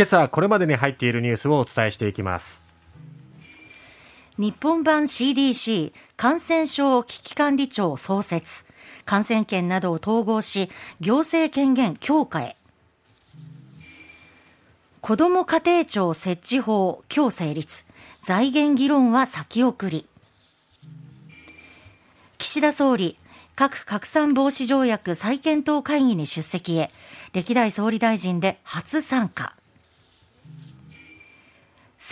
今朝これまでに入っているニュースをお伝えしていきます。日本版 CDC 感染症危機管理庁創設。感染研などを統合し行政権限強化へ。子ども家庭庁設置法今日成立財源議論は先送り。岸田総理核拡散防止条約再検討会議に出席へ。歴代総理大臣で初参加。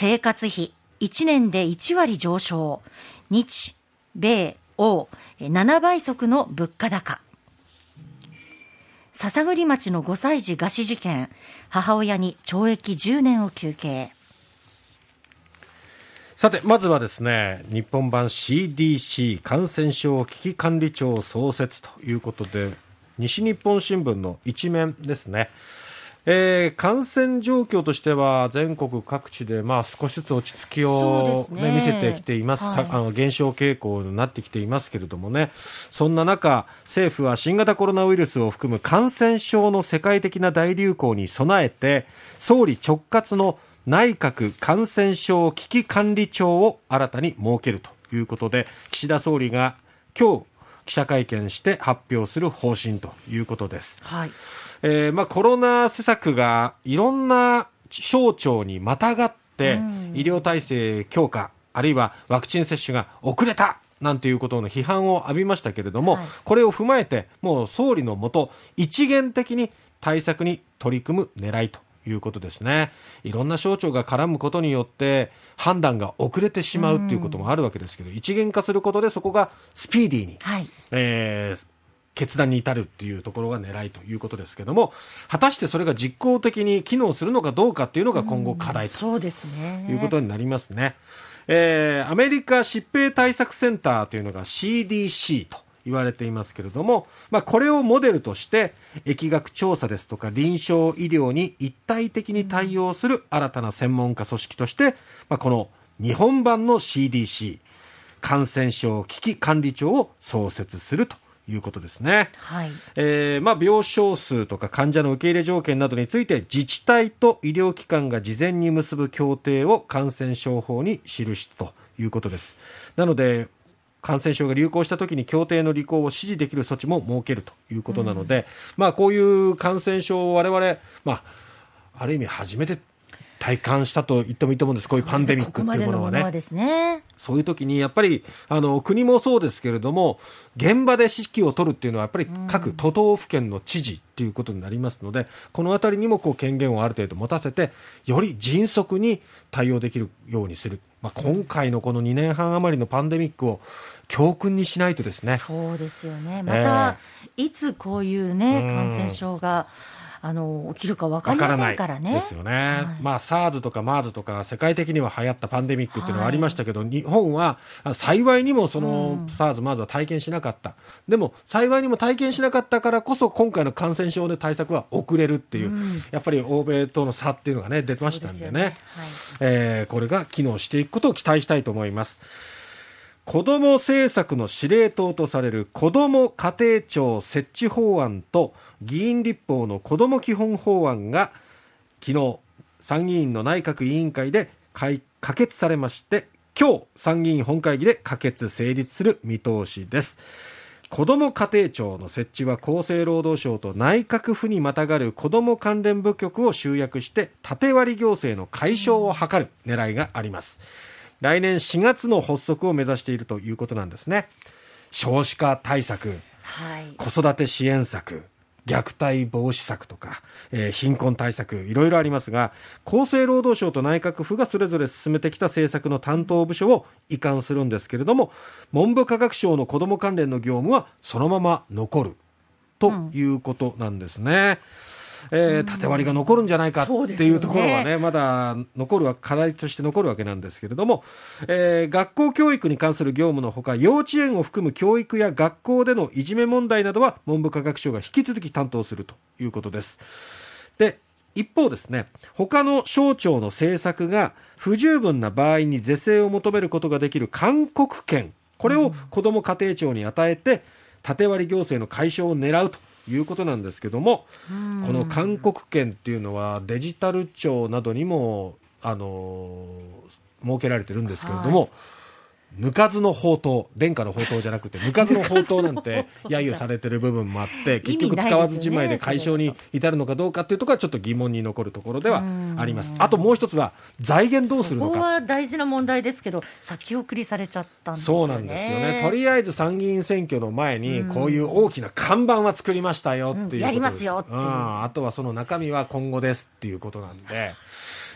生活費1年で1割上昇。日米欧7倍速の物価高。篠栗町の5歳児餓死事件。母親に懲役10年を求刑。さて、まずはですね、日本版 CDC 感染症危機管理庁創設ということで、西日本新聞の一面ですね。えー、感染状況としては全国各地でまあ少しずつ落ち着きを、ね、ね見せてきています、はい、あの減少傾向になってきていますけれどもね。そんな中政府は新型コロナウイルスを含む感染症の世界的な大流行に備えて総理直轄の内閣感染症危機管理庁を新たに設けるということで岸田総理が今日記者会見して発表する方針ということです。はい。えーまあ、コロナ施策がいろんな省庁にまたがって医療体制強化、あるいはワクチン接種が遅れたなんていうことの批判を浴びましたけれども、はい、これを踏まえて、もう総理のもと、一元的に対策に取り組む狙いということですね。いろんな省庁が絡むことによって判断が遅れてしまうということもあるわけですけど、一元化することでそこがスピーディーに、はい、えー、決断に至るっていうところが狙いということですけども果たしてそれが実効的に機能するのかどうかっていうのが今後課題ということになりますね。えー、アメリカ疾病対策センターというのが CDC と言われていますけれども、まあ、これをモデルとして疫学調査ですとか臨床医療に一体的に対応する新たな専門家組織として、まあ、この日本版の CDC 感染症危機管理庁を創設するということですね、はい。えーまあ、病床数とか患者の受け入れ条件などについて自治体と医療機関が事前に結ぶ協定を感染症法に記すということです。なので感染症が流行したときに協定の履行を支持できる措置も設けるということなので、うん、まあ、こういう感染症を我々、まあ、ある意味初めて体感したと言ってもいいと思うんです、こういうパンデミックというものはね。そうね。そういう時にやっぱりあの国もそうですけれども、現場で指揮を取るっていうのは、やっぱり各都道府県の知事っていうことになりますので、このあたりにもこう権限をある程度持たせて、より迅速に対応できるようにする。まあ、今回のこの2年半余りのパンデミックを教訓にしないとですね。そうですよね。また、えー、いつこういうね、感染症が、あの起きるか分かりませんからね。ですよね。はい、まあ SARS とか MERS とか世界的には流行ったパンデミックっていうのはありましたけど、はい、日本は幸いにもその SARS、MERS は体験しなかった。でも幸いにも体験しなかったからこそ今回の感染症で対策は遅れるっていう、うん、やっぱり欧米との差っていうのがね出ましたんでね。でねはい、えー、これが機能していくことを期待したいと思います。子ども政策の司令塔とされる子ども家庭庁設置法案と議員立法の子ども基本法案が昨日参議院の内閣委員会で可決されまして今日参議院本会議で可決成立する見通しです。子ども家庭庁の設置は厚生労働省と内閣府にまたがる子ども関連部局を集約して縦割り行政の解消を図る狙いがあります、来年4月の発足を目指しているということなんですね少子化対策、はい、子育て支援策虐待防止策とか、えー、貧困対策いろいろありますが厚生労働省と内閣府がそれぞれ進めてきた政策の担当部署を移管するんですけれども文部科学省の子ども関連の業務はそのまま残るということなんですね。うんえー、縦割りが残るんじゃないかっていうところはね、ねまだ残る課題として残るわけなんですけれども、えー、学校教育に関する業務のほか、幼稚園を含む教育や学校でのいじめ問題などは文部科学省が引き続き担当するということです。で、一方ですね、他の省庁の政策が不十分な場合に是正を求めることができる勧告権、これを子ども家庭庁に与えて、縦割り行政の解消を狙うということなんですけども、この勧告権っていうのはデジタル庁などにも、あの設けられてるんですけれども、はい抜かずの宝刀殿下の宝刀じゃなくて抜かずの宝刀なんて揶揄されてる部分もあって結局使わずじまいで解消に至るのかどうかっていうところはちょっと疑問に残るところではあります。あともう一つは財源どうするのか。ここは大事な問題ですけど先送りされちゃったんですよね。そうなんですよね。とりあえず参議院選挙の前にこういう大きな看板は作りましたよっていううん、やりますよっていう。あとはその中身は今後ですっていうことなんで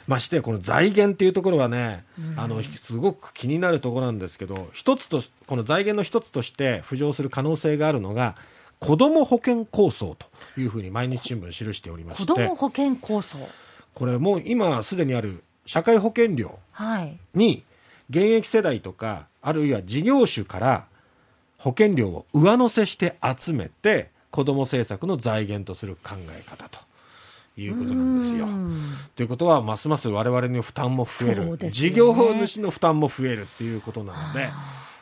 ましてこの財源っていうところはね、うん、あのすごく気になるところなんですけど一つとこの財源の一つとして浮上する可能性があるのが子ども保険構想というふうに毎日新聞記しておりまして子ども保険構想？これもう今すでにある社会保険料に現役世代とかあるいは事業主から保険料を上乗せして集めて子ども政策の財源とする考え方ということなんですよ。ということはますます我々の負担も増える、ね、事業主の負担も増えるっていうことなので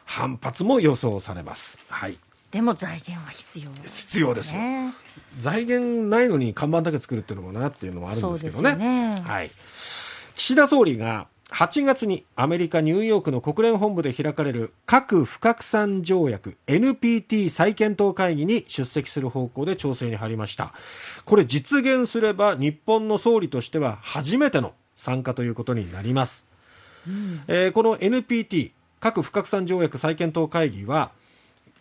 反発も予想されます。はい。でも財源は必要、ね、必要ですよ。財源ないのに看板だけ作るっていうのもなっていうのもあるんですけどね。ね。はい。岸田総理が8月にアメリカ・ニューヨークの国連本部で開かれる核不拡散条約 NPT 再検討会議に出席する方向で調整に入りました。これ実現すれば日本の総理としては初めての参加ということになります、うん、えー、この NPT 核不拡散条約再検討会議は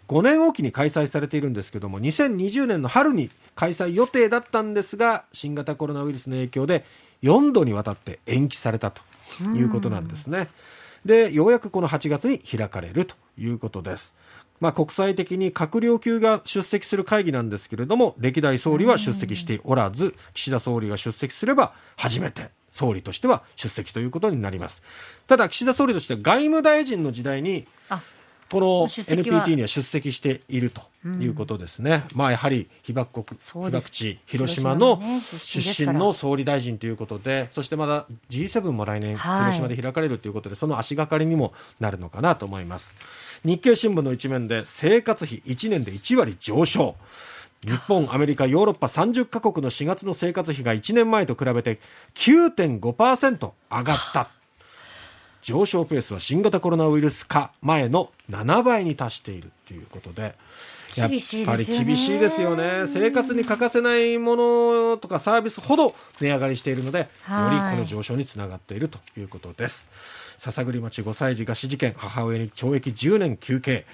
5年おきに開催されているんですけども2020年の春に開催予定だったんですが新型コロナウイルスの影響で4度にわたって延期されたということなんですね。で、ようやくこの8月に開かれるということです。まあ、国際的に閣僚級が出席する会議なんですけれども、歴代総理は出席しておらず、岸田総理が出席すれば初めて総理としては出席ということになります。ただ、岸田総理として外務大臣の時代に、この NPT には出席しているということですね、うん、まあ、やはり被爆国、被爆地、広島の出身の総理大臣ということで、そしてまだ G7 も来年、広島で開かれるということで、その足がかりにもなるのかなと思います。日経新聞の一面で、生活費1年で1割上昇。日本、アメリカ、ヨーロッパ30カ国の4月の生活費が1年前と比べて9.5%上がった。上昇ペースは新型コロナウイルス化前の7倍に達しているということで。やっぱり厳しいですよね。生活に欠かせないものとかサービスほど値上がりしているので、よりこの上昇につながっているということです。篠栗町5歳児餓死事件、母親に懲役10年求刑、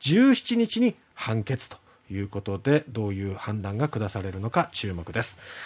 17日に判決ということで、どういう判断が下されるのか注目です。